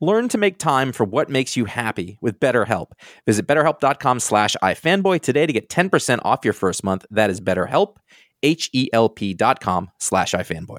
Learn to make time for what makes you happy with BetterHelp. Visit betterhelp.com slash ifanboy today to get 10% off your first month. That is betterhelp, H-E-L-P dot com slash ifanboy.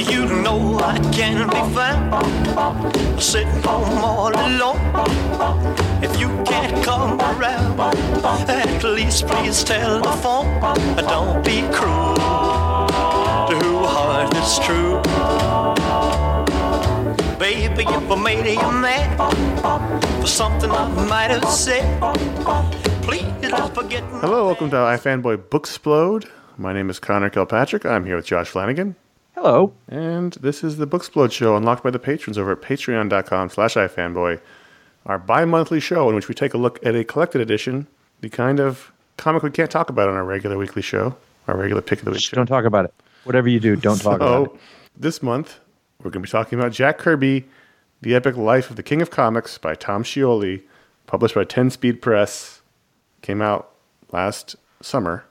You know I can be found sitting home all alone. If you can't come around, at least please tell the phone. Don't be cruel to who heart is true. Baby, if I made you mad for something I might have said, please don't forget. Hello, welcome to iFanboy Booksplode. My name is Conor Kilpatrick. I'm here with Josh Flanagan. Hello. And this is the Booksplode show unlocked by the patrons over at patreon.com slash ifanboy, our bi-monthly show in which we take a look at a collected edition, the kind of comic we can't talk about on our regular weekly show, our regular pick of the week show. Don't talk about it. Whatever you do, don't talk about it. So this month, we're going to be talking about Jack Kirby, The Epic Life of the King of Comics by Tom Scioli, published by 10 Speed Press. Came out last summer.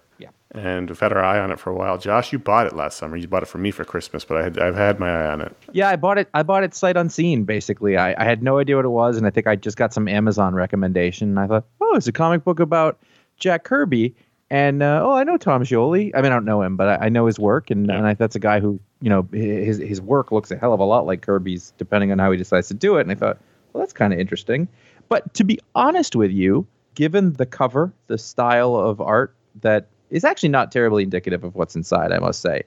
And we've had our eye on it for a while. Josh, you bought it last summer. You bought it for me for Christmas, but I had, I've had my eye on it. Yeah, I bought it. I bought it sight unseen. Basically, I, I had no idea what it was, and I think I just got some Amazon recommendation. And I thought, oh, it's a comic book about Jack Kirby, and uh, oh, I know Tom Scioli. I mean, I don't know him, but I, I know his work, and, Yeah. and I, that's a guy who, you know, his his work looks a hell of a lot like Kirby's, depending on how he decides to do it. And I thought, well, that's kind of interesting. But to be honest with you, given the cover, the style of art that is actually not terribly indicative of what's inside, I must say.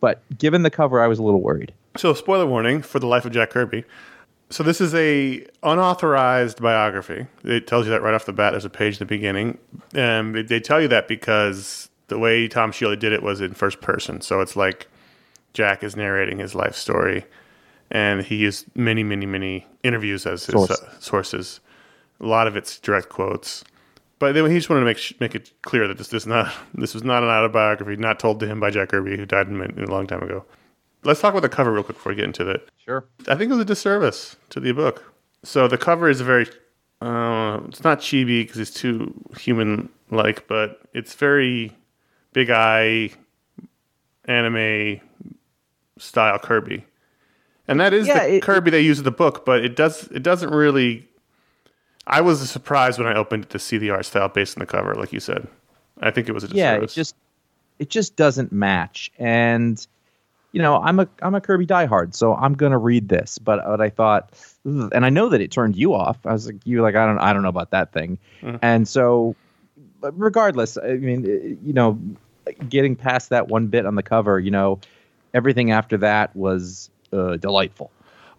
But given the cover, I was a little worried. So, spoiler warning for the life of Jack Kirby. So, this is a unauthorized biography. It tells you that right off the bat. There's a page in the beginning, and they, they tell you that because the way Tom Scioli did it was in first person. So it's like Jack is narrating his life story, and he used many, many, many interviews as his Source. uh, sources. A lot of it's direct quotes. But then he just wanted to make make it clear that this this not this was not an autobiography, not told to him by Jack Kirby, who died a long time ago. Let's talk about the cover real quick before we get into that. Sure. I think it was a disservice to the book. So the cover is a very, uh, it's not chibi because it's too human-like, but it's very big eye, anime style Kirby, and that is Yeah, the it- Kirby they use in the book. But it does, it doesn't really. I was surprised when I opened it to see the art style based on the cover, like you said. I think it was a yeah, it just it just doesn't match. And you know, I'm a I'm a Kirby diehard, so I'm gonna read this. But but I thought, and I know that it turned you off. I was like, you like, I don't I don't know about that thing. And so, but regardless, I mean, eh, you know, getting past that one bit on the cover, you know, everything after that was uh, delightful.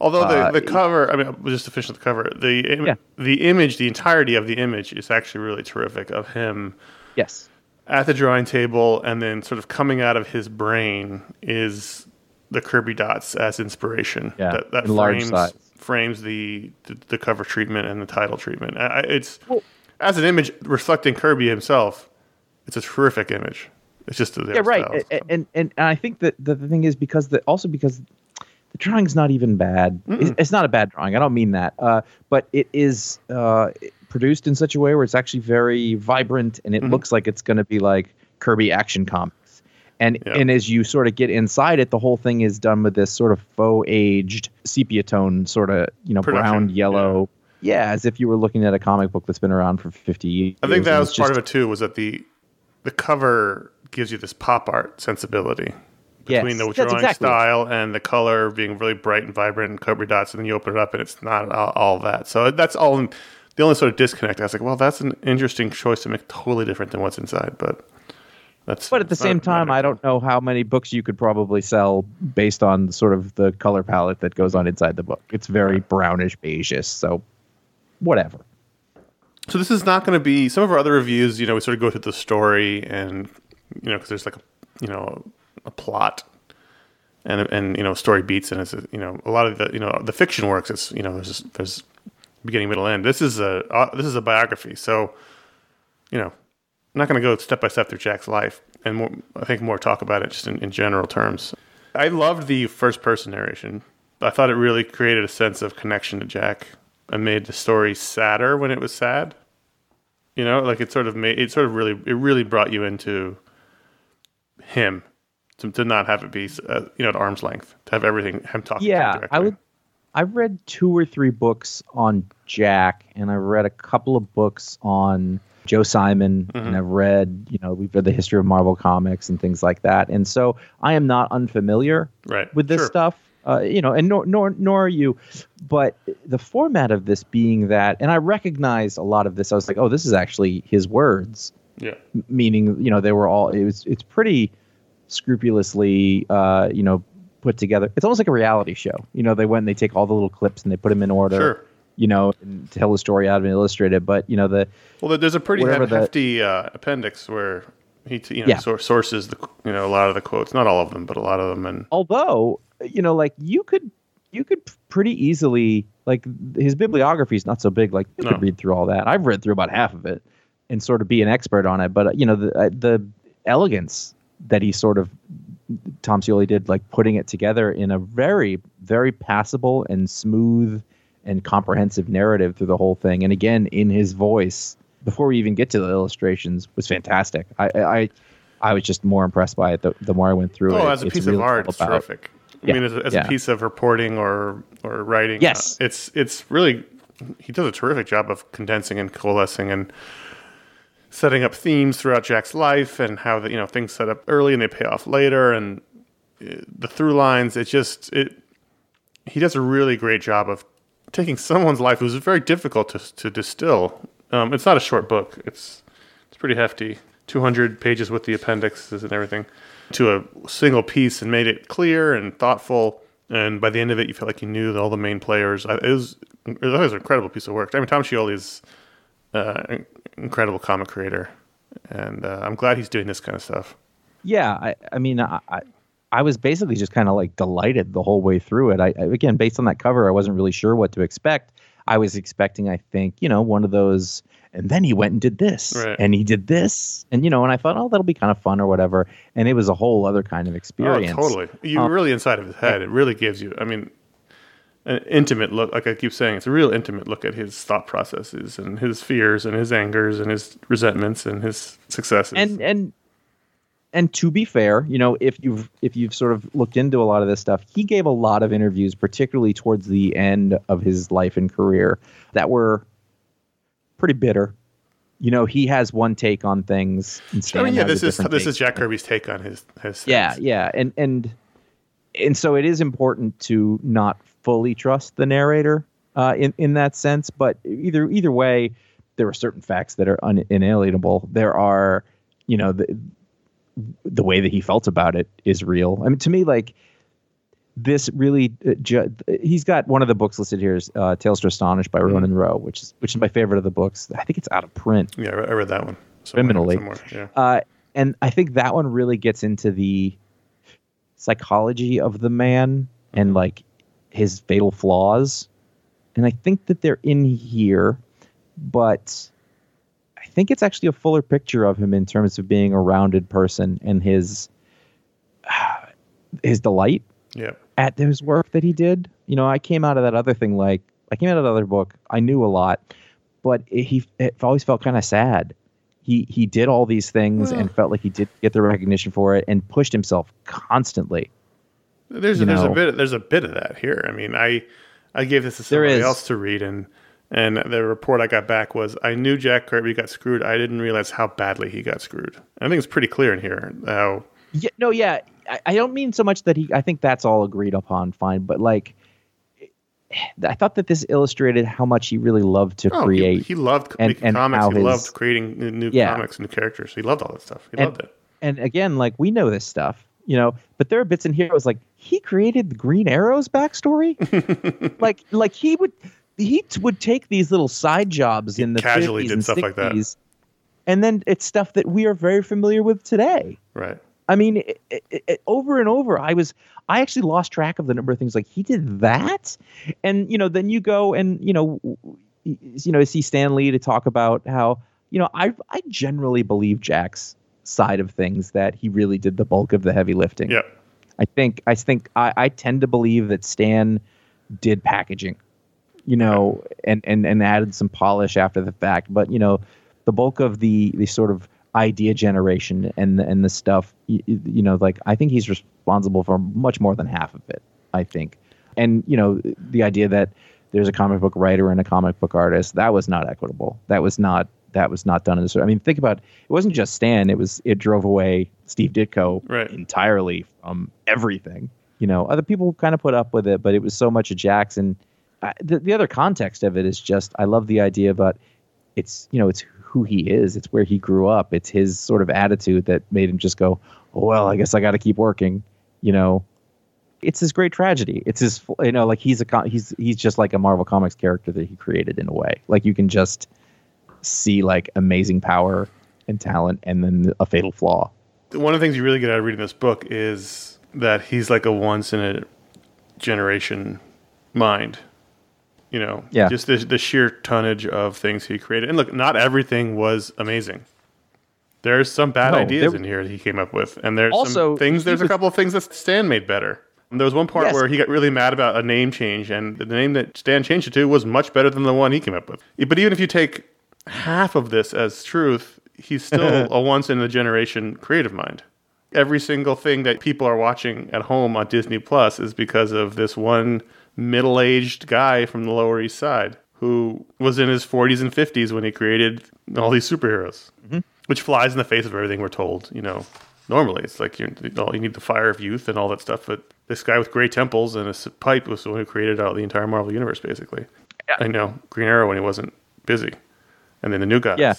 Although the, Uh, the cover, I mean, just to finish the cover, the Im- Yeah. the image, the entirety of the image is actually really terrific of him Yes. at the drawing table, and then sort of coming out of his brain is the Kirby dots as inspiration. Yeah, that, that frames frames the, the the cover treatment and the title treatment. I, it's Well- as an image reflecting Kirby himself. It's a terrific image. It's just the yeah, right. And, and and and I think that the, the thing is because the also because the drawing's not even bad. It's, it's not a bad drawing. I don't mean that. Uh, but it is uh, produced in such a way where it's actually very vibrant and it looks like it's going to be like Kirby Action Comics. And Yeah. and as you sort of get inside it, the whole thing is done with this sort of faux aged sepia tone, sort of you know Production, brown yellow. Yeah. as if you were looking at a comic book that's been around for fifty years. I think that was part just- of it too. Was that the the cover gives you this pop art sensibility between Yes, the drawing exactly it. style and the color being really bright and vibrant and Kirby dots, and then you open it up and it's not all, all that. So that's all. In, the only sort of disconnect. I was like, well, that's an interesting choice to make totally different than what's inside, but that's. But at the same time, I don't know how many books you could probably sell based on sort of the color palette that goes on inside the book. It's very brownish beigeish, so whatever. So this is not going to be some of our other reviews. You know, we sort of go through the story and you know because there's like a you know a plot and and you know story beats and it's you know a lot of the you know the fiction works. It's you know there's there's beginning, middle, end. This is a uh, this is a biography, so you know I'm not going to go step by step through Jack's life and more, I think more talk about it just in, in general terms. I loved the first person narration. I thought it really created a sense of connection to Jack and made the story sadder when it was sad. You know, like it sort of made it sort of really it really brought you into him to, to not have it be uh, you know at arm's length to have everything him talking. Yeah, I would. I've read two or three books on Jack, and I've read a couple of books on Joe Simon, Mm-hmm. and I've read, you know, we've read the history of Marvel Comics and things like that. And so I am not unfamiliar Right, with this sure. stuff, uh, you know, and nor, nor nor are you. But the format of this being that, and I recognize a lot of this. I was like, oh, this is actually his words Yeah, meaning you know they were all it was it's pretty scrupulously uh you know put together it's almost like a reality show you know they went and they take all the little clips and they put them in order Sure. you know and tell the story out of it and illustrate it but you know the Well, there's a pretty Whatever hef- the- hefty uh, appendix where he, t- you know, Yeah. sor- sources the you know a lot of the quotes, not all of them, but a lot of them, and although you know like you could you could pretty easily like his bibliography is not so big like you No. could read through all that i've read through about half of it and sort of be an expert on it but uh, you know the uh, the elegance that he sort of tom Scioli did like putting it together in a very very passable and smooth and comprehensive narrative through the whole thing and again in his voice before we even get to the illustrations was fantastic i i i was just more impressed by it the, the more I went through it. oh, as a piece really of art, it's terrific. I Yeah, mean, as, a- as yeah. a piece of reporting or or writing, Yes. uh, it's it's really he does a terrific job of condensing and coalescing and setting up themes throughout Jack's life and how the, you know things set up early and they pay off later and uh, the through lines. It just it he does a really great job of taking someone's life who's very difficult to to distill. Um, it's not a short book. It's it's pretty hefty. 200 pages with the appendixes and everything to a single piece and made it clear and thoughtful. And by the end of it, you felt like you knew all the main players. It was, it was an incredible piece of work. I mean, Tom Scioli is uh, incredible comic creator, and uh, I'm glad he's doing this kind of stuff. yeah i, I mean I, I was basically just kind of like delighted the whole way through it I, I again based on that cover i wasn't really sure what to expect i was expecting i think you know one of those and then he went and did this Right. and he did this and you know and i thought oh that'll be kind of fun or whatever and it was a whole other kind of experience Oh, totally. You're really inside of his head. It really gives you, I mean, an intimate look. Like I keep saying, it's a real intimate look at his thought processes and his fears and his angers and his resentments and his successes. and and and to be fair, you know, if you've if you've sort of looked into a lot of this stuff, he gave a lot of interviews, particularly towards the end of his life and career, that were pretty bitter. You know, he has one take on things. I mean, yeah, this is this is Jack Kirby's take on his his. Yeah, things. yeah, and and and so it is important to not fully trust the narrator uh, in in that sense. But either either way, there are certain facts that are un- inalienable. There are, you know, the the way that he felt about it is real. I mean, to me, like this really uh, ju- he's got one of the books listed here is uh, Tales to Astonish by Ronin Ro, which is which is my favorite of the books. I think it's out of print. Yeah, I I read that one. Criminally. Yeah. Uh, and I think that one really gets into the psychology of the man and mm-hmm. like his fatal flaws. And I think that they're in here, but I think it's actually a fuller picture of him in terms of being a rounded person and his his delight Yeah. at his work that he did. You know, I came out of that other thing like I came out of the other book. I knew a lot, but it, he it always felt kind of sad. He he did all these things and felt like he did get the recognition for it and pushed himself constantly. There's you there's know. a bit there's a bit of that here. I mean, I I gave this to There somebody else to read, and and the report I got back was I knew Jack Kirby got screwed. I didn't realize how badly he got screwed. I think it's pretty clear in here how Yeah, no, yeah, I, I don't mean so much that he. I think that's all agreed upon, fine. But like, I thought that this illustrated how much he really loved to oh, create. He, loved and- making and comics. He his- loved creating new- Yeah. comics, new characters. He loved all that stuff. He and, loved it. and again, like we know this stuff, you know, but there are bits in here. It was like he created the Green Arrow's backstory. like, like he would, he t- would take these little side jobs in the casually 50s did and stuff like that. 60s, and then it's stuff that we are very familiar with today. Right. I mean, it, it, it, over and over, I was, I actually lost track of the number of things like he did that, and you know, then you go and you know, you know, see Stan Lee to talk about how you know, I I generally believe Jack's side of things that he really did the bulk of the heavy lifting. Yeah. I think I think I, I tend to believe that Stan did packaging, you know, and, and and added some polish after the fact. But you know, the bulk of the the sort of idea generation and the, and the stuff, you, you know, like I think he's responsible for much more than half of it. I think, and you know, the idea that there's a comic book writer and a comic book artist that was not equitable. That was not that was not done in this. I mean, think about it wasn't just Stan. It was it drove away Steve Ditko Right. entirely from everything. You know, other people kind of put up with it, but it was so much of Jackson. I, the, the other context of it is just I love the idea about it's you know it's who he is, it's where he grew up, it's his sort of attitude that made him just go, well, I guess I got to keep working. You know, it's his great tragedy. It's his you know like he's a he's he's just like a Marvel Comics character that he created in a way. Like you can just see like amazing power and talent, and then a fatal flaw. One of the things you really get out of reading this book is that he's like a once in a generation mind. You know, Yeah. just the, the sheer tonnage of things he created. And look, not everything was amazing. There's some bad No, ideas there- in here that he came up with, and there's Also, some things. he There's a couple of things that Stan made better. There was one part Yes. where he got really mad about a name change, and the name that Stan changed it to was much better than the one he came up with. But even if you take half of this as truth, he's still a once in a generation creative mind. Every single thing that people are watching at home on Disney Plus is because of this one middle aged guy from the Lower East Side who was in his 40s and 50s when he created all these superheroes, mm-hmm. which flies in the face of everything we're told. You know, normally it's like you, you, know, you need the fire of youth and all that stuff, but this guy with gray temples and a pipe was the one who created all the entire Marvel universe, basically. I know Green Arrow when he wasn't busy, and then the new guys. Yeah.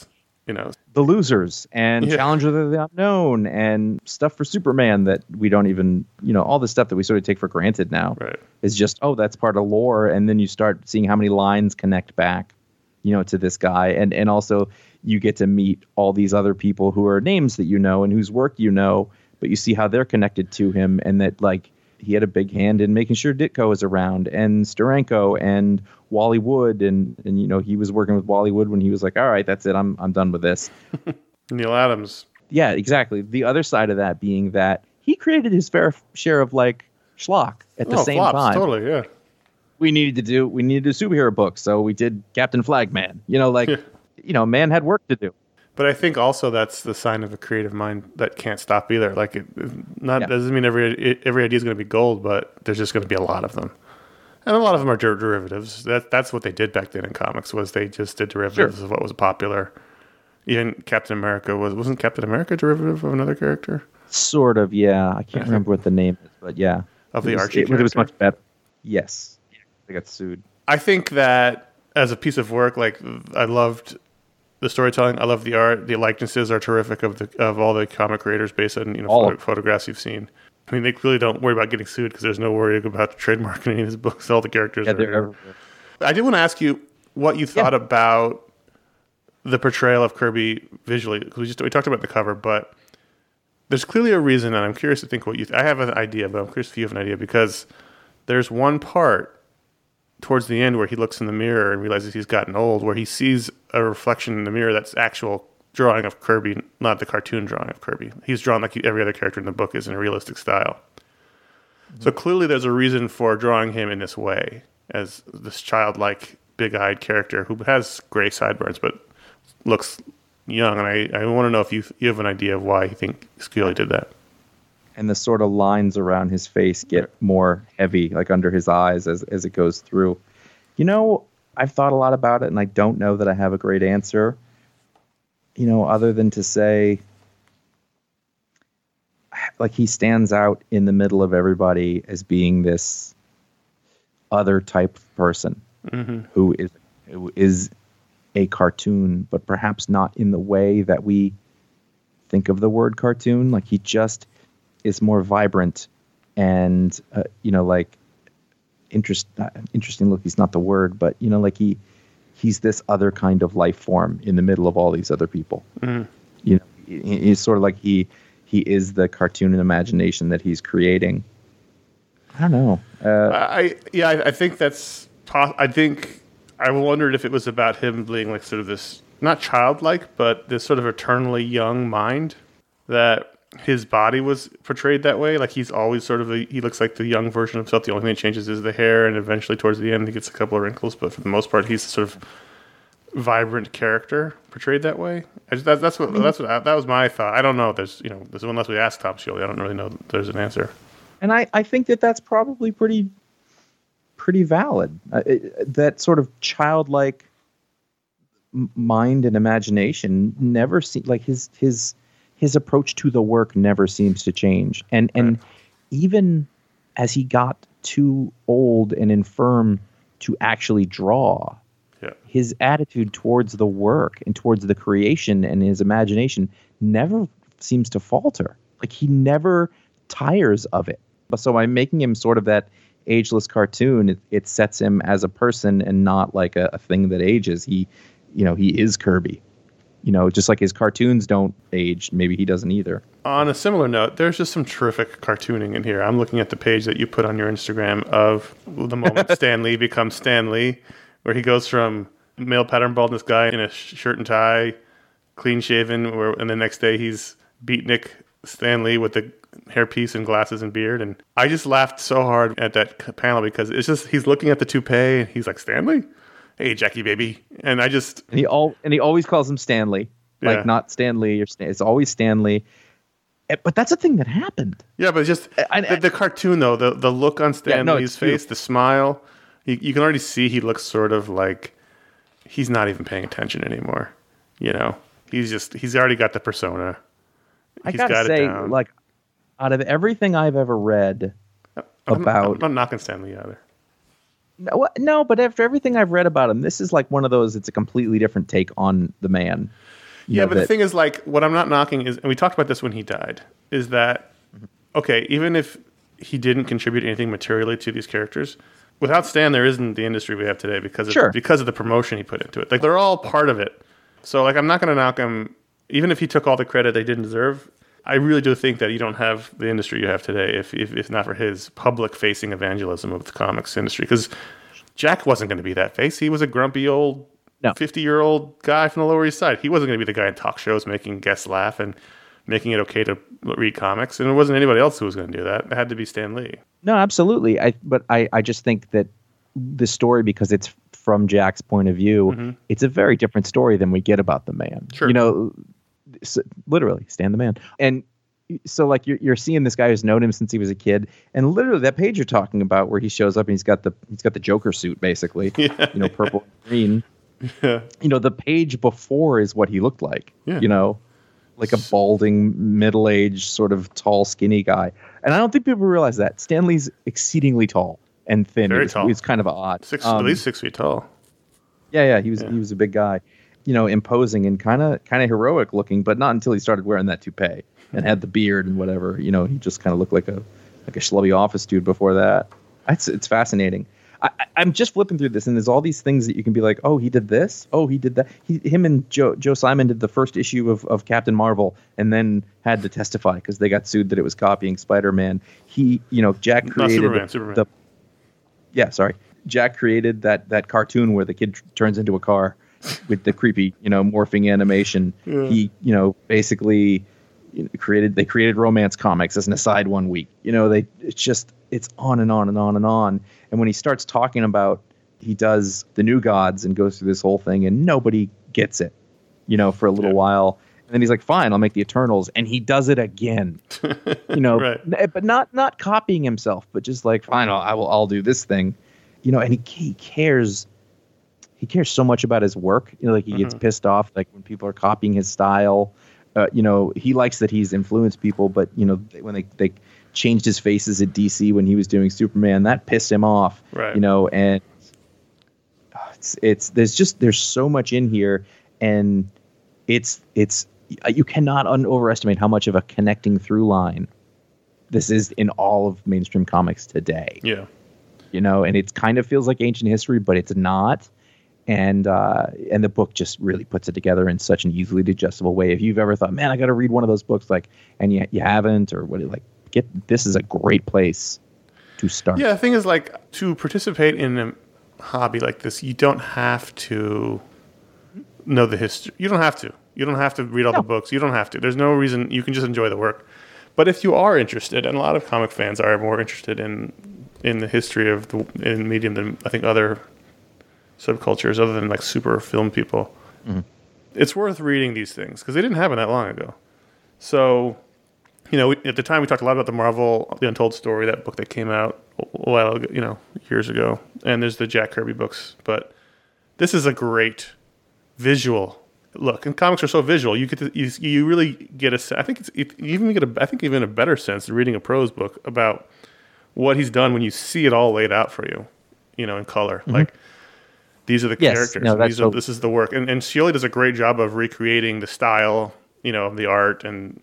You know, the losers and Yeah. Challenger of the Unknown and stuff for Superman that we don't even, you know, all the stuff that we sort of take for granted now Right. is just, oh, that's part of lore. And then you start seeing how many lines connect back, you know, to this guy. And, and also you get to meet all these other people who are names that you know and whose work you know, but you see how they're connected to him and that, like, he had a big hand in making sure Ditko was around and Steranko and Wally Wood and and you know he was working with Wally Wood when he was like all right that's it I'm I'm done with this Neal Adams. yeah, exactly. The other side of that being that he created his fair share of like schlock at the oh, same flops, time. totally, yeah. We needed to do we needed a superhero book, so we did Captain Flagman. You know, like you know, man had work to do. But I think also that's the sign of a creative mind that can't stop either. Like, it not Yeah. doesn't mean every every idea is going to be gold, but there's just going to be a lot of them, and a lot of them are der- derivatives. That that's what they did back then in comics was they just did derivatives of what was popular. Even Captain America was wasn't Captain America a derivative of another character Sort of, yeah. I can't remember what the name is, but yeah. of It the was- Archie. It, it was much better. Yes. They got sued. I think that as a piece of work, like I loved the storytelling. I love the art. The likenesses are terrific of the of all the comic creators based on you know photo, photographs you've seen. I mean, they clearly don't worry about getting sued because there's no worry about trademarking any of his books. All the characters. Yeah, are- they're everywhere. I did want to ask you what you thought about the portrayal of Kirby visually. 'cause we just we talked about the cover, but there's clearly a reason, and I'm curious to think what you. I have an idea, but I'm curious if you have an idea because there's one part towards the end where he looks in the mirror and realizes he's gotten old, where he sees a reflection in the mirror that's actual drawing of Kirby, not the cartoon drawing of Kirby. He's drawn like every other character in the book is in a realistic style. So mm-hmm. clearly, there's a reason for drawing him in this way, as this childlike, big-eyed character who has gray sideburns but looks young. And I, I want to know if you you have an idea of why you think Scioli did that. and the sort of lines around his face get more heavy, like under his eyes as as it goes through. You know, I've thought a lot about it, and I don't know that I have a great answer. You know, other than to say, like he stands out in the middle of everybody as being this other type of person who is who is a cartoon, but perhaps not in the way that we think of the word cartoon. Like he just is more vibrant and uh, you know like interest uh, interesting look he's not the word but you know like he he's this other kind of life form in the middle of all these other people. You know he's sort of like he he is the cartoon and imagination that he's creating. I don't know. Uh, I yeah, I, I think that's. po- I think I wondered if it was about him being like sort of this not childlike, but this sort of eternally young mind that his body was portrayed that way. Like he's always sort of a, he looks like the young version of himself. The only thing that changes is the hair, and eventually towards the end he gets a couple of wrinkles. But for the most part, he's sort of vibrant character portrayed that way. I just, that, that's what that's what I, that was my thought. I don't know. There's you know, there's unless we ask Tom Scioli, I don't really know. that There's an answer. and I, I think that that's probably pretty pretty valid. Uh, it, that sort of childlike mind and imagination never seem like his his his approach to the work never seems to change. And and even as he got too old and infirm to actually draw, Yeah. his attitude towards the work and towards the creation and his imagination never seems to falter. Like he never tires of it. But so by making him sort of that ageless cartoon, it, it sets him as a person and not like a, a thing that ages. He, you know, he is Kirby. You know, just like his cartoons don't age, maybe he doesn't either. On a similar note, there's just some terrific cartooning in here. I'm looking at the page that you put on your Instagram of the moment Stan Lee becomes Stan Lee, where he goes from male pattern baldness guy in a shirt and tie, clean shaven, where, and the next day he's beatnik Stan Lee with the hairpiece and glasses and beard. And I just laughed so hard at that panel because it's just he's looking at the toupee and he's like Stanley, hey Jackie baby, and I just And he all and he always calls him Stanley, like Yeah. not Stanley or Stan. It's always Stanley. Eh, But that's a thing that happened. Yeah, but just I- the, the cartoon though, the the look on Stan no, face, the smile, you, you can already see he looks sort of like he's not even paying attention anymore. You know, he's just he's already got the persona. I He's gotta got it say, like, out of everything I've ever read I'm, I'm about not knocking Stan Lee either. No, no, but after everything I've read about him, this is like one of those. It's a completely different take on the man. Yeah, know, but the thing is, like, what I'm not knocking is, and we talked about this when he died, is that okay? Even if he didn't contribute anything materially to these characters, without Stan, there isn't the industry we have today because of, Sure. because of the promotion he put into it. Like, they're all part of it. So, like, I'm not going to knock him, even if he took all the credit they didn't deserve. I really do think that you don't have the industry you have today if if, if not for his public-facing evangelism of the comics industry. Because Jack wasn't going to be that face. He was a grumpy old No. 50 year old guy from the Lower East Side. He wasn't going to be the guy in talk shows making guests laugh and making it okay to read comics. And it wasn't anybody else who was going to do that. It had to be Stan Lee. no, absolutely. I but I I just think that the story because it's from Jack's point of view, mm-hmm. it's a very different story than we get about the man. Sure. You know, literally, Stan the man. And so like you're you're seeing this guy who's known him since he was a kid, and literally that page you're talking about where he shows up and he's got the he's got the Joker suit basically, Yeah. you know, purple and green. Yeah. You know, the page before is what he looked like. Yeah. You know, like a balding, middle aged, sort of tall, skinny guy. And I don't think people realize that Stanley's exceedingly tall and thin. Very it's, tall. it's kind of odd. Six, Um, at least six feet tall. yeah, yeah, he was Yeah. he was a big guy. You know, imposing and kind of kind of heroic looking, but not until he started wearing that toupee and had the beard and whatever. You know, he just kind of looked like a like a schlubby office dude before that. It's it's fascinating. I, I'm just flipping through this, and there's all these things that you can be like, oh, he did this, oh, he did that. He, him and Joe Joe Simon did the first issue of, of Captain Marvel, and then had to testify because they got sued that it was copying Spider Man. He, you know, Jack created Superman, the- Superman. the yeah, sorry. Jack created that that cartoon where the kid tr- turns into a car with the creepy, you know, morphing animation. He, you know, basically created they created romance comics as an aside one week. You know, they it's just it's on and on and on and on. And when he starts talking about he does the new gods and goes through this whole thing and nobody gets it, you know, for a little Yeah. while. And then he's like, "Fine, I'll make the Eternals," and he does it again. you know, Right. Eh, but not not copying himself, but just like, "Fine, I'll, I will. I'll do this thing," you know. And he he cares. He cares so much about his work. You know, like he gets pissed off like when people are copying his style. Uh, you know, he likes that he's influenced people, but you know, they- when they they changed his faces at DC when he was doing Superman, that pissed him off. Right. You know, and uh, it's it's there's just there's so much in here, and it's it's you cannot un- overestimate how much of a connecting through line this is in all of mainstream comics today Yeah. you know and it kind of feels like ancient history but it's not and uh, and the book just really puts it together in such an easily digestible way if you've ever thought man i got to read one of those books like and you, you haven't or what like get this is a great place to start Yeah, the thing is, like, to participate in a hobby like this, you don't have to know the history. You don't have to. You don't have to read all the books. You don't have to. There's no reason. You can just enjoy the work. But if you are interested, and a lot of comic fans are more interested in in the history of the in medium than I think other subcultures, other than like super film people, mm-hmm. it's worth reading these things because they didn't happen that long ago. So you know, we- at the time we talked a lot about the Marvel, the Untold Story, that book that came out a while ago, you know, years ago. And there's the Jack Kirby books, but this is a great visual look. And comics are so visual, you get to, you, you really get a. I think it's it, you even get a. I think even a better sense reading a prose book about what he's done when you see it all laid out for you, you know, in color. Mm-hmm. Like these are the. Yes, characters. no, these are, so- this is the work. And and Scioli does a great job of recreating the style, you know, of the art and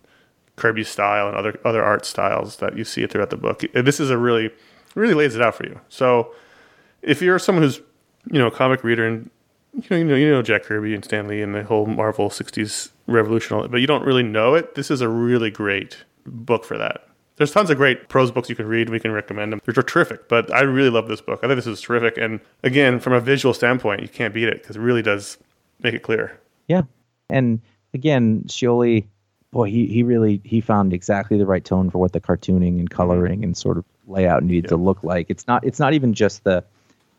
Kirby's style and other other art styles that you see throughout the book. This is a really really lays it out for you. So if you're someone who's you know a comic reader and you know you know you know Jack Kirby and Stan Lee and the whole Marvel '60s revolution, but you don't really know it, this is a really great book for that. There's tons of great prose books you can read. We can recommend them. They're terrific, but I really love this book. I think this is terrific. And again, from a visual standpoint, you can't beat it because it really does make it clear. Yeah. And again, Scioli, boy, he, he really he found exactly the right tone for what the cartooning and coloring and sort of layout needed to look like. It's not it's not even just the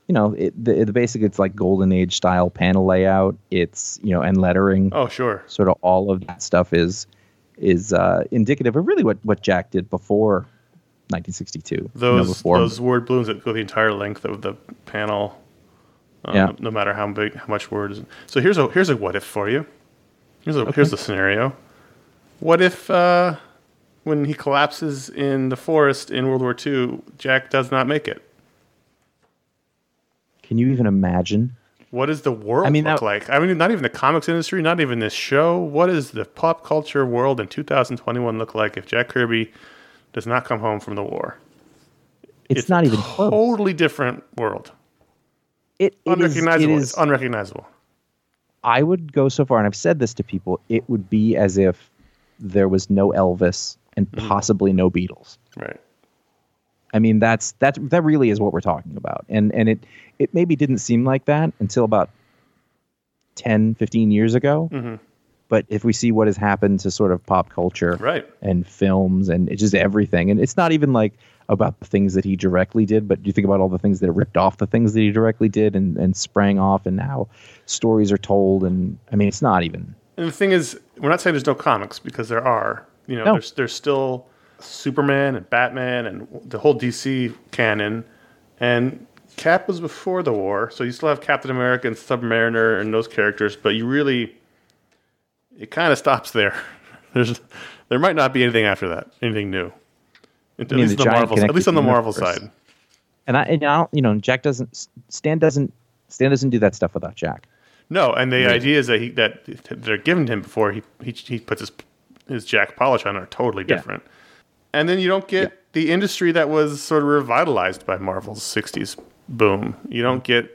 you know, it, the the basic it's like golden age style panel layout. It's, you know, and lettering. Oh, sure. Sort of all of that stuff is is uh, indicative of really what what Jack did before 1962. you know, Those before those word balloons that go the entire length of the panel. Um, Yeah. no, matter how big, how much word is. So here's a here's a what if for you. Here's a here's the scenario. What if uh, when he collapses in the forest in World War II, Jack does not make it? Can you even imagine? What does the world I mean, look that- like? I mean, not even the comics industry, not even this show. What does the pop culture world in 2021 look like if Jack Kirby does not come home from the war? It's, not even close. totally different world. It, it is- Unrecognizable. it it's unrecognizable. I would go so far, and I've said this to people, it would be as if there was no Elvis and Mm-hmm. possibly no Beatles. Right. I mean, that's that that really is what we're talking about. And and it it maybe didn't seem like that until about 10, 15 years ago. Mm-hmm. But if we see what has happened to sort of pop culture Right. and films and it's just everything, and it's not even like about the things that he directly did, but do you think about all the things that are ripped off the things that he directly did and, and sprang off and how stories are told. And I mean, it's not even And the thing is, we're not saying there's no comics because there are. You know, No. there's there's still Superman and Batman and the whole DC canon. And Cap was before the war, so you still have Captain America and Submariner and those characters, but you really it kind of stops there. There's there might not be anything after that, anything new. At least the on the Marvel, at least on the Marvel universe? side. and I, and I don't, you know, Jack doesn't, Stan doesn't, Stan doesn't do that stuff without Jack. No, and the ideas that he that they're given to him before he he, he puts his his Jack polish on are totally Yeah. And then you don't get the industry that was sort of revitalized by Marvel's '60s boom. You don't get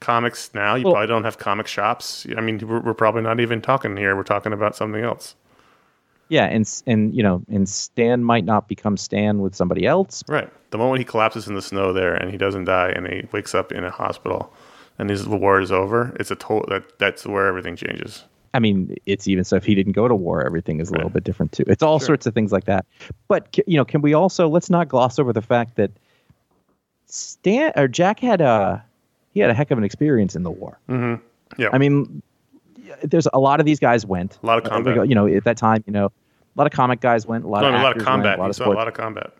comics now. You Well- probably don't have comic shops. I mean, we're, we're probably not even talking here. We're talking about something else, Yeah, and and you know, and Stan might not become Stan with somebody else. right? The moment he collapses in the snow there and he doesn't die and he wakes up in a hospital and his the war is over, it's a total that that's where everything changes. I mean, it's even so if he didn't go to war, everything is a little Right. bit different too. It's all sorts of things like that. But you know, can we also let's not gloss over the fact that Stan or Jack had a he had a heck of an experience in the war. Yeah, I mean, there's a lot of these guys went. A lot of Uh, combat. You know, at that time, you know, a lot of comic guys went. A lot no, of a lot of combat. Went, a lot of a lot of combat.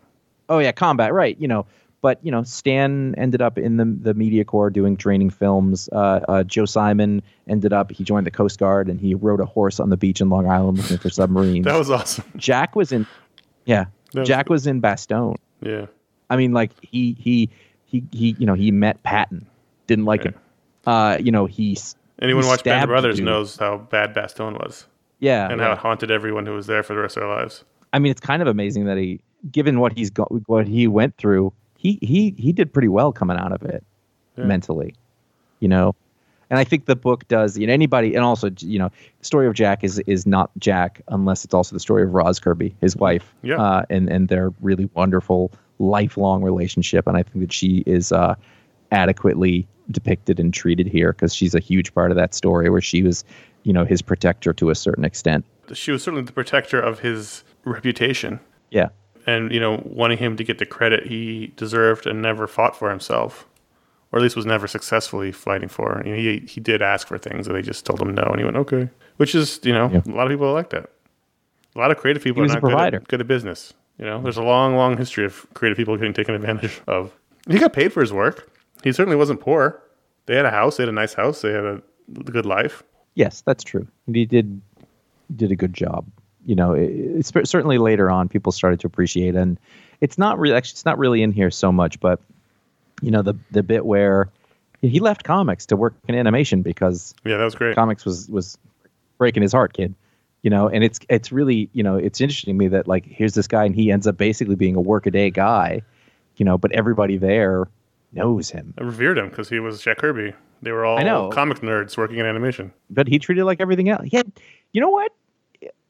Oh yeah, combat, right? You know, but you know, Stan ended up in the the media corps doing training films. Uh, uh, Joe Simon ended up he joined the Coast Guard and he rode a horse on the beach in Long Island looking for submarines. That was awesome. Jack was in, yeah, was Jack was in Bastogne. Yeah. I mean, like he he he he you know he met Patton, didn't like him. Uh, you know he's Anyone he watched Band Brothers knows how bad Bastogne was yeah, and yeah. how it haunted everyone who was there for the rest of their lives. I mean, it's kind of amazing that he, given what he's got, what he went through, he he he did pretty well coming out of it mentally, you know. And I think the book does. You know, anybody, and also, you know, the story of Jack is is not Jack unless it's also the story of Roz Kirby, his wife, Yeah. uh, and and their really wonderful lifelong relationship. And I think that she is uh, adequately depicted and treated here because she's a huge part of that story, where she was, you know, his protector to a certain extent. She was certainly the protector of his reputation Yeah. And, you know, wanting him to get the credit he deserved and never fought for himself. Or at least was never successfully fighting for. You know, he he did ask for things and they just told him no and he went, Okay. Which is, you know, Yeah. a lot of people like that. A lot of creative people are not good at, good at business. You know, there's a long, long history of creative people getting taken advantage of. He got paid for his work. He certainly wasn't poor. They had a house. They had a nice house. They had a good life. Yes, that's true. He did did a good job. You know, it, it's certainly later on people started to appreciate, and it's not really actually it's not really in here so much, but you know the the bit where he left comics to work in animation because Yeah, that was great. comics was was breaking his heart, kid. You know, and it's it's really you know it's interesting to me that like here's this guy and he ends up basically being a workaday guy, you know, but everybody there knows him. I revered him because he was Jack Kirby. They were all I know. comic nerds working in animation. but he treated like everything else. He had, you know what?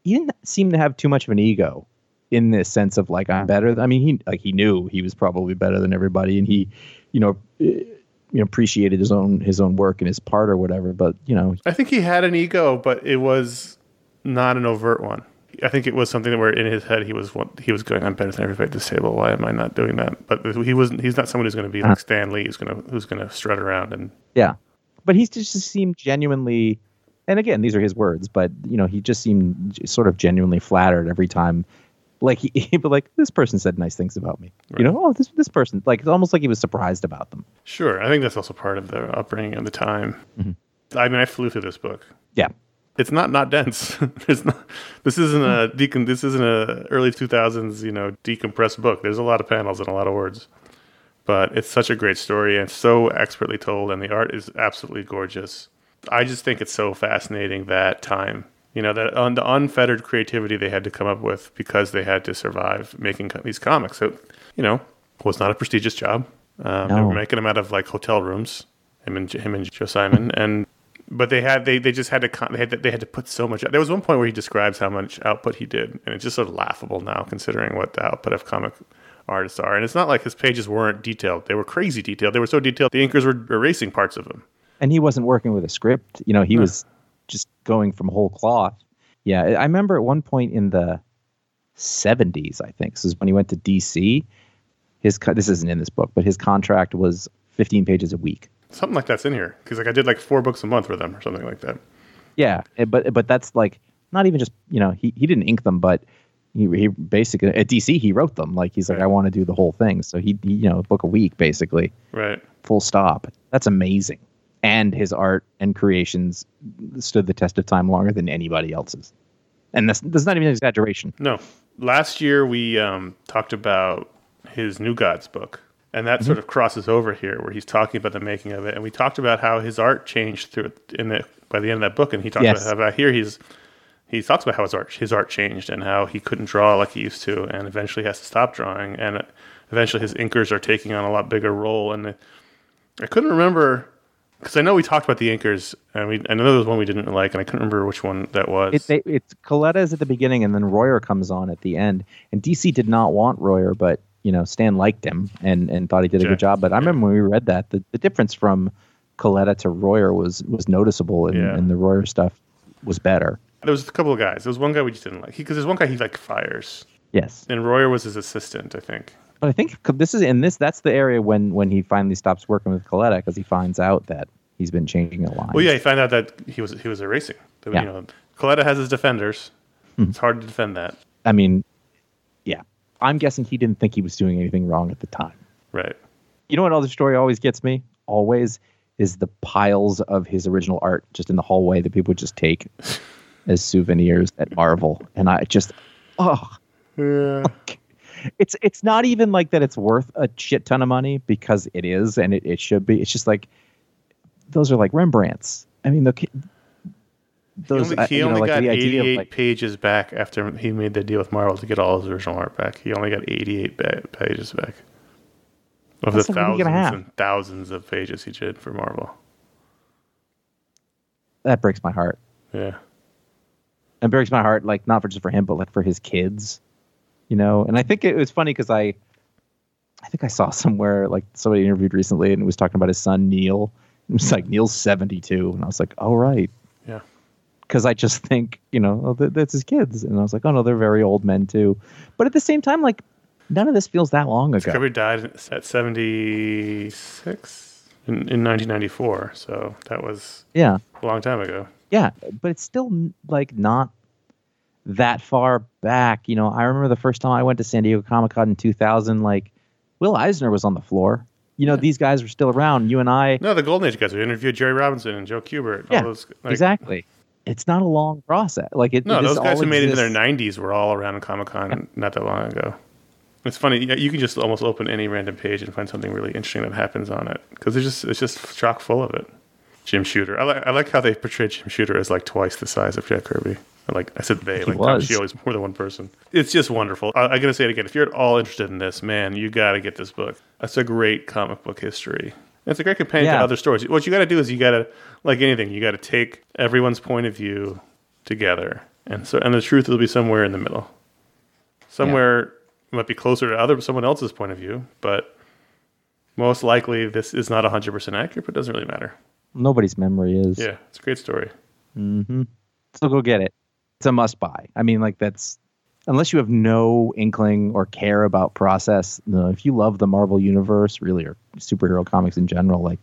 He didn't seem to have too much of an ego in this sense of like I'm better. I mean, he like he knew he was probably better than everybody, and he, you know, eh, you know, appreciated his own his own work and his part or whatever. But you know, I think he had an ego, but it was not an overt one. I think it was something where in his head he was he was going, "I'm better than everybody at this table. Why am I not doing that?" But he wasn't. He's not someone who's going to be like Stan Lee, who's going to who's going to strut around and yeah. But he just seemed genuinely, and again, these are his words, but you know, he just seemed sort of genuinely flattered every time. Like he, he'd be like, "This person said nice things about me," you know. Oh, this this person, like it's almost like he was surprised about them. Sure, I think that's also part of the upbringing of the time. Mm-hmm. I mean, I flew through this book. Yeah, It's not not dense. There's not. This isn't a mm-hmm. decon. This isn't a early 2000s you know decompressed book. There's a lot of panels and a lot of words, but it's such a great story and so expertly told, and the art is absolutely gorgeous. I just think it's so fascinating that time. You know that on the unfettered creativity they had to come up with because they had to survive making these comics. So, you know, was not a prestigious job. Um, They were making them out of like hotel rooms. Him and him and Joe Simon, and but they had they, they just had to they had to, they had to put so much. There was one point where he describes how much output he did, and it's just sort of laughable now considering what the output of comic artists are. And it's not like his pages weren't detailed; they were crazy detailed. They were so detailed the inkers were erasing parts of them. And he wasn't working with a script. You know, he was just going from whole cloth. Yeah, I remember at one point in the '70s, I think this is when he went to DC. His this isn't in this book, but his contract was 15 pages a week. Something like that's in here because like I did like four books a month for them or something like that. Yeah, eh, but but that's like not even just you know he he didn't ink them, but he he basically at DC he wrote them. Like he's like Right. I want to do the whole thing, so he, he you know book a week basically. Right. full stop. That's amazing. And his art and creations stood the test of time longer than anybody else's. And that's, that's not even an exaggeration. No. Last year we um, talked about his New Gods book, and that Mm-hmm. sort of crosses over here where he's talking about the making of it. And we talked about how his art changed through in the by the end of that book, and he talked Yes. about how here he's he talks about how his art his art changed and how he couldn't draw like he used to, and eventually has to stop drawing, and eventually his inkers are taking on a lot bigger role. And I couldn't remember because I know we talked about the inkers. and we I know there was one we didn't like, and I couldn't remember which one that was. It, they, it's Colletta's at the beginning, and then Royer comes on at the end. And DC did not want Royer, but you know Stan liked him and, and thought he did a Jack, good job. But I remember when we read that the, the difference from Colletta to Royer was was noticeable, and, Yeah. and the Royer stuff was better. there was a couple of guys. There was one guy we just didn't like because there's one guy he like fires, Yes, and Royer was his assistant, I think. I think this is in this that's the area when when he finally stops working with Colletta because he finds out that he's been changing a line. Well, yeah, he found out that he was he was erasing. That, Yeah. You know, Colletta has his defenders. Hmm. It's hard to defend that, I mean, yeah, I'm guessing he didn't think he was doing anything wrong at the time. right? You know what other story always gets me? Always is the piles of his original art just in the hallway that people would just take as souvenirs at Marvel. And I just oh Yeah. It's it's not even like that it's worth a shit ton of money because it is and it, it should be. It's just like those are like Rembrandts. I mean the He those only, uh, he know, only like got idea 88 of like pages back after he made the deal with Marvel to get all his original art back. He only got 88 ba- pages back of the like, what are you thousands and thousands of pages he did for Marvel. that breaks my heart. Yeah, it breaks my heart like not for just for him but like for his kids you know? And i think it was funny because i i think i saw somewhere like somebody interviewed recently and was talking about his son neal. It was like neal's 72 and i was like oh right. Yeah. because i just think you know oh, th- that's his kids. And i was like oh no they're very old men too. But at the same time like none of this feels that long ago. Kirby died at 76 in, in 1994, so that was yeah. a long time ago. Yeah, but it's still like not that far back. You know, I remember the first time I went to San Diego Comic Con in 2000. Like, Will Eisner was on the floor. You know, these guys were still around. You and I, No, the Golden Age guys. We interviewed Jerry Robinson and Joe Kubert. Yeah, all those, like, exactly. It's not a long process. Like it. No, it those guys who made it in their 90s were all around Comic Con not that long ago. It's funny. You you can just almost open any random page and find something really interesting that happens on it because it's just it's just chock full of it. Jim Shooter. I like I like how they portrayed Jim Shooter as like twice the size of Jack Kirby. I like I said they like Tom was. Shield is more than one person. It's just wonderful. I, I'm gonna say it again. If you're at all interested in this, man, you got to get this book. That's a great comic book history. It's a great companion to other stories. What you got to do is you got to like anything. You got to take everyone's point of view together, and so and the truth will be somewhere in the middle. Somewhere it might be closer to other someone else's point of view, but most likely this is not 100% accurate, but it doesn't really matter. Nobody's memory is. Yeah, it's a great story. Mm-hmm. So go get it. It's a must buy. I mean, like that's unless you have no inkling or care about process. No, if you love the Marvel universe, really, or superhero comics in general, like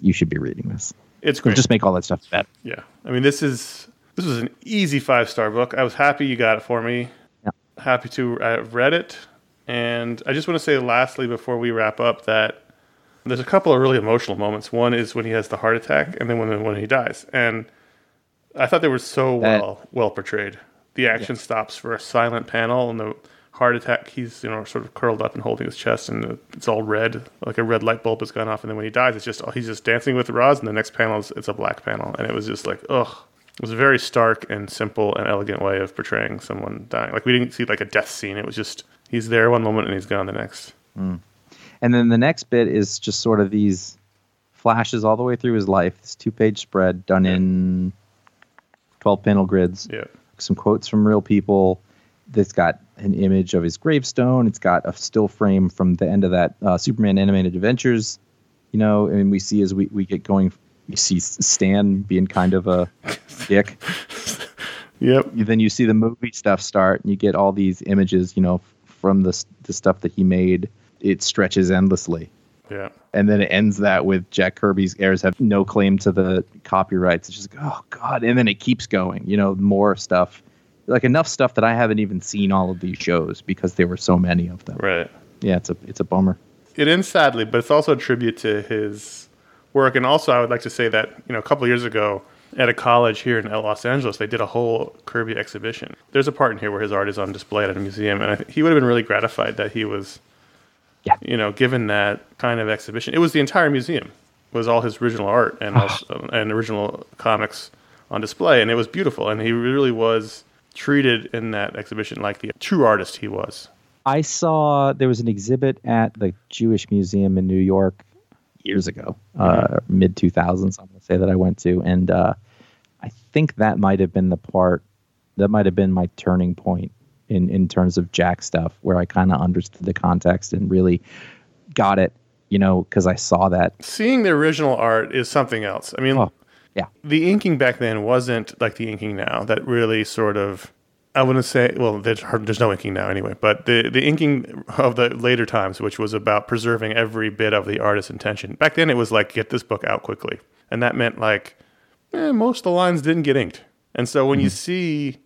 you should be reading this. It's It'll great. just make all that stuff better. Yeah, I mean this is this was an easy five star book. I was happy you got it for me. Yeah. Happy to have read it, and I just want to say lastly before we wrap up that there's a couple of really emotional moments. One is when he has the heart attack, and then when when he dies. And I thought they were so That- well well portrayed. The action stops for a silent panel, and the heart attack. He's you know sort of curled up and holding his chest, and it's all red, like a red light bulb has gone off. And then when he dies, it's just he's just dancing with Roz, and the next panel is it's a black panel, and it was just like ugh. It was a very stark and simple and elegant way of portraying someone dying. Like we didn't see like a death scene. It was just he's there one moment and he's gone the next. Mm. And then the next bit is just sort of these flashes all the way through his life. This two page spread done in 12 panel grids. Yeah. Some quotes from real people. That's got an image of his gravestone. It's got a still frame from the end of that uh, Superman animated adventures. You know, and we see as we, we get going, you see Stan being kind of a dick. Yep. then you see the movie stuff start and you get all these images you know from the, the stuff that he made it stretches endlessly Yeah. and then it ends that with jack kirby's heirs have no claim to the copyrights it's just oh god and then it keeps going you know more stuff like enough stuff that i haven't even seen all of these shows because there were so many of them Right. yeah it's a it's a bummer It ends sadly, but it's also a tribute to his work. And also, I would like to say that you know a couple of years ago at a college here in Los Angeles, they did a whole Kirby exhibition. There's a part in here where his art is on display at a museum, and I think he would have been really gratified that he was Yeah. You know, given that kind of exhibition, it was the entire museum was all his original art and also, and original comics on display, and it was beautiful. And he really was treated in that exhibition like the true artist he was. I saw there was an exhibit at the Jewish Museum in New York years ago, uh, mid 2000s. I'm going to say that I went to, and uh, I think that might have been the part that might have been my turning point in in terms of Jack stuff, where I kind of understood the context and really got it. You know, because I saw that. Seeing the original art is something else. I mean, Oh, yeah. the inking back then wasn't like the inking now that really sort of I wouldn't say well there's there's no inking now anyway but the the inking of the later times which was about preserving every bit of the artist's intention back then it was like get this book out quickly and that meant like eh, most of the lines didn't get inked and so when you see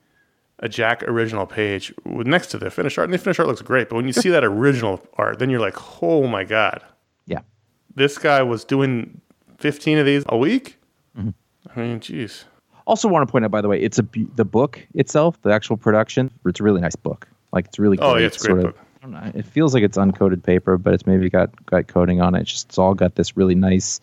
a Jack original page with- next to the finished art and the finished art looks great but when you see that original art then you're like oh my god Yeah. this guy was doing 15 of these a week I mean jeez Also, want to point out, by the way, it's a the book itself, the actual production. It's a really nice book. Like it's really. Oh, yeah, it's great book. Of, I don't know, it feels like it's uncoated paper, but it's maybe got got coating on it. It's just it's all got this really nice.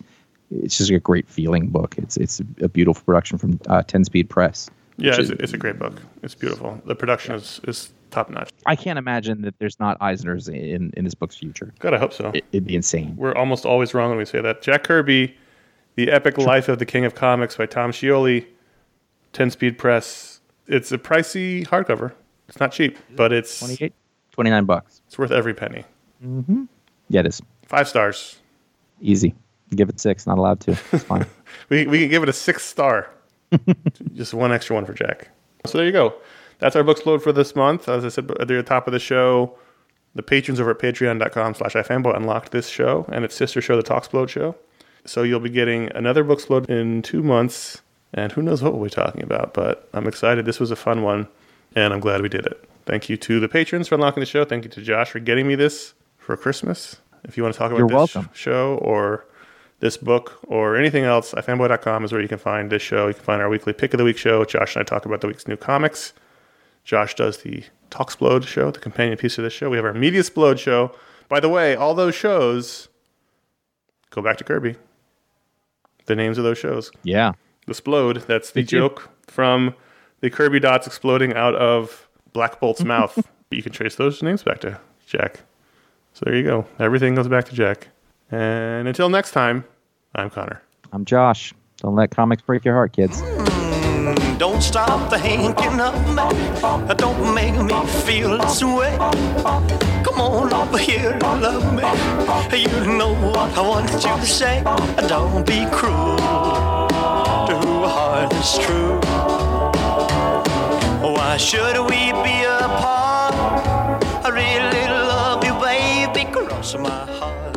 It's just a great feeling book. It's it's a beautiful production from uh, Ten Speed Press. Yeah, it's, is- a, it's a great book. It's beautiful. The production is, is top notch. I can't imagine that there's not Eisner's in in this book's future. God, I hope so. It, it'd be insane. We're almost always wrong when we say that. Jack Kirby, The Epic Life of the King of Comics by Tom Scioli, 10 Speed Press. It's a pricey hardcover. It's not cheap, but it's 28, 29 bucks. it's worth every penny. Mm-hmm. Yeah, it is Five stars. easy. Give it six. Not allowed to. It's fine. We, we can give it a six star. Just one extra one for Jack. So there you go. That's our Booksplode for this month. As I said at the top of the show, the patrons over at patreon.com slash ifanboy unlocked this show and its sister show, the Talksplode Show. So you'll be getting another Booksplode in two months. And who knows what we'll be talking about, but I'm excited. This was a fun one, and I'm glad we did it. Thank you to the patrons for unlocking the show. Thank you to Josh for getting me this for Christmas. If you want to talk about You're this welcome. show or this book or anything else, ifanboy.com is where you can find this show. You can find our weekly pick of the week show. Josh and I talk about the week's new comics. Josh does the Talksplode show, the companion piece of this show. We have our Media Splode show. By the way, all those shows go back to Kirby. The names of those shows. yeah. The Splode, that's the you. joke from the Kirby dots exploding out of Black Bolt's mouth. You can trace those names back to Jack. So there you go. Everything goes back to Jack. And until next time, I'm Conor. I'm Josh. Don't let comics break your heart, kids. Hmm, don't stop thinking of me. Don't make me feel this way. Come on over here and love me. You know what I want you to say. Don't be cruel to a heart that's true. Why should we be apart? I really love you, baby. Cross my heart.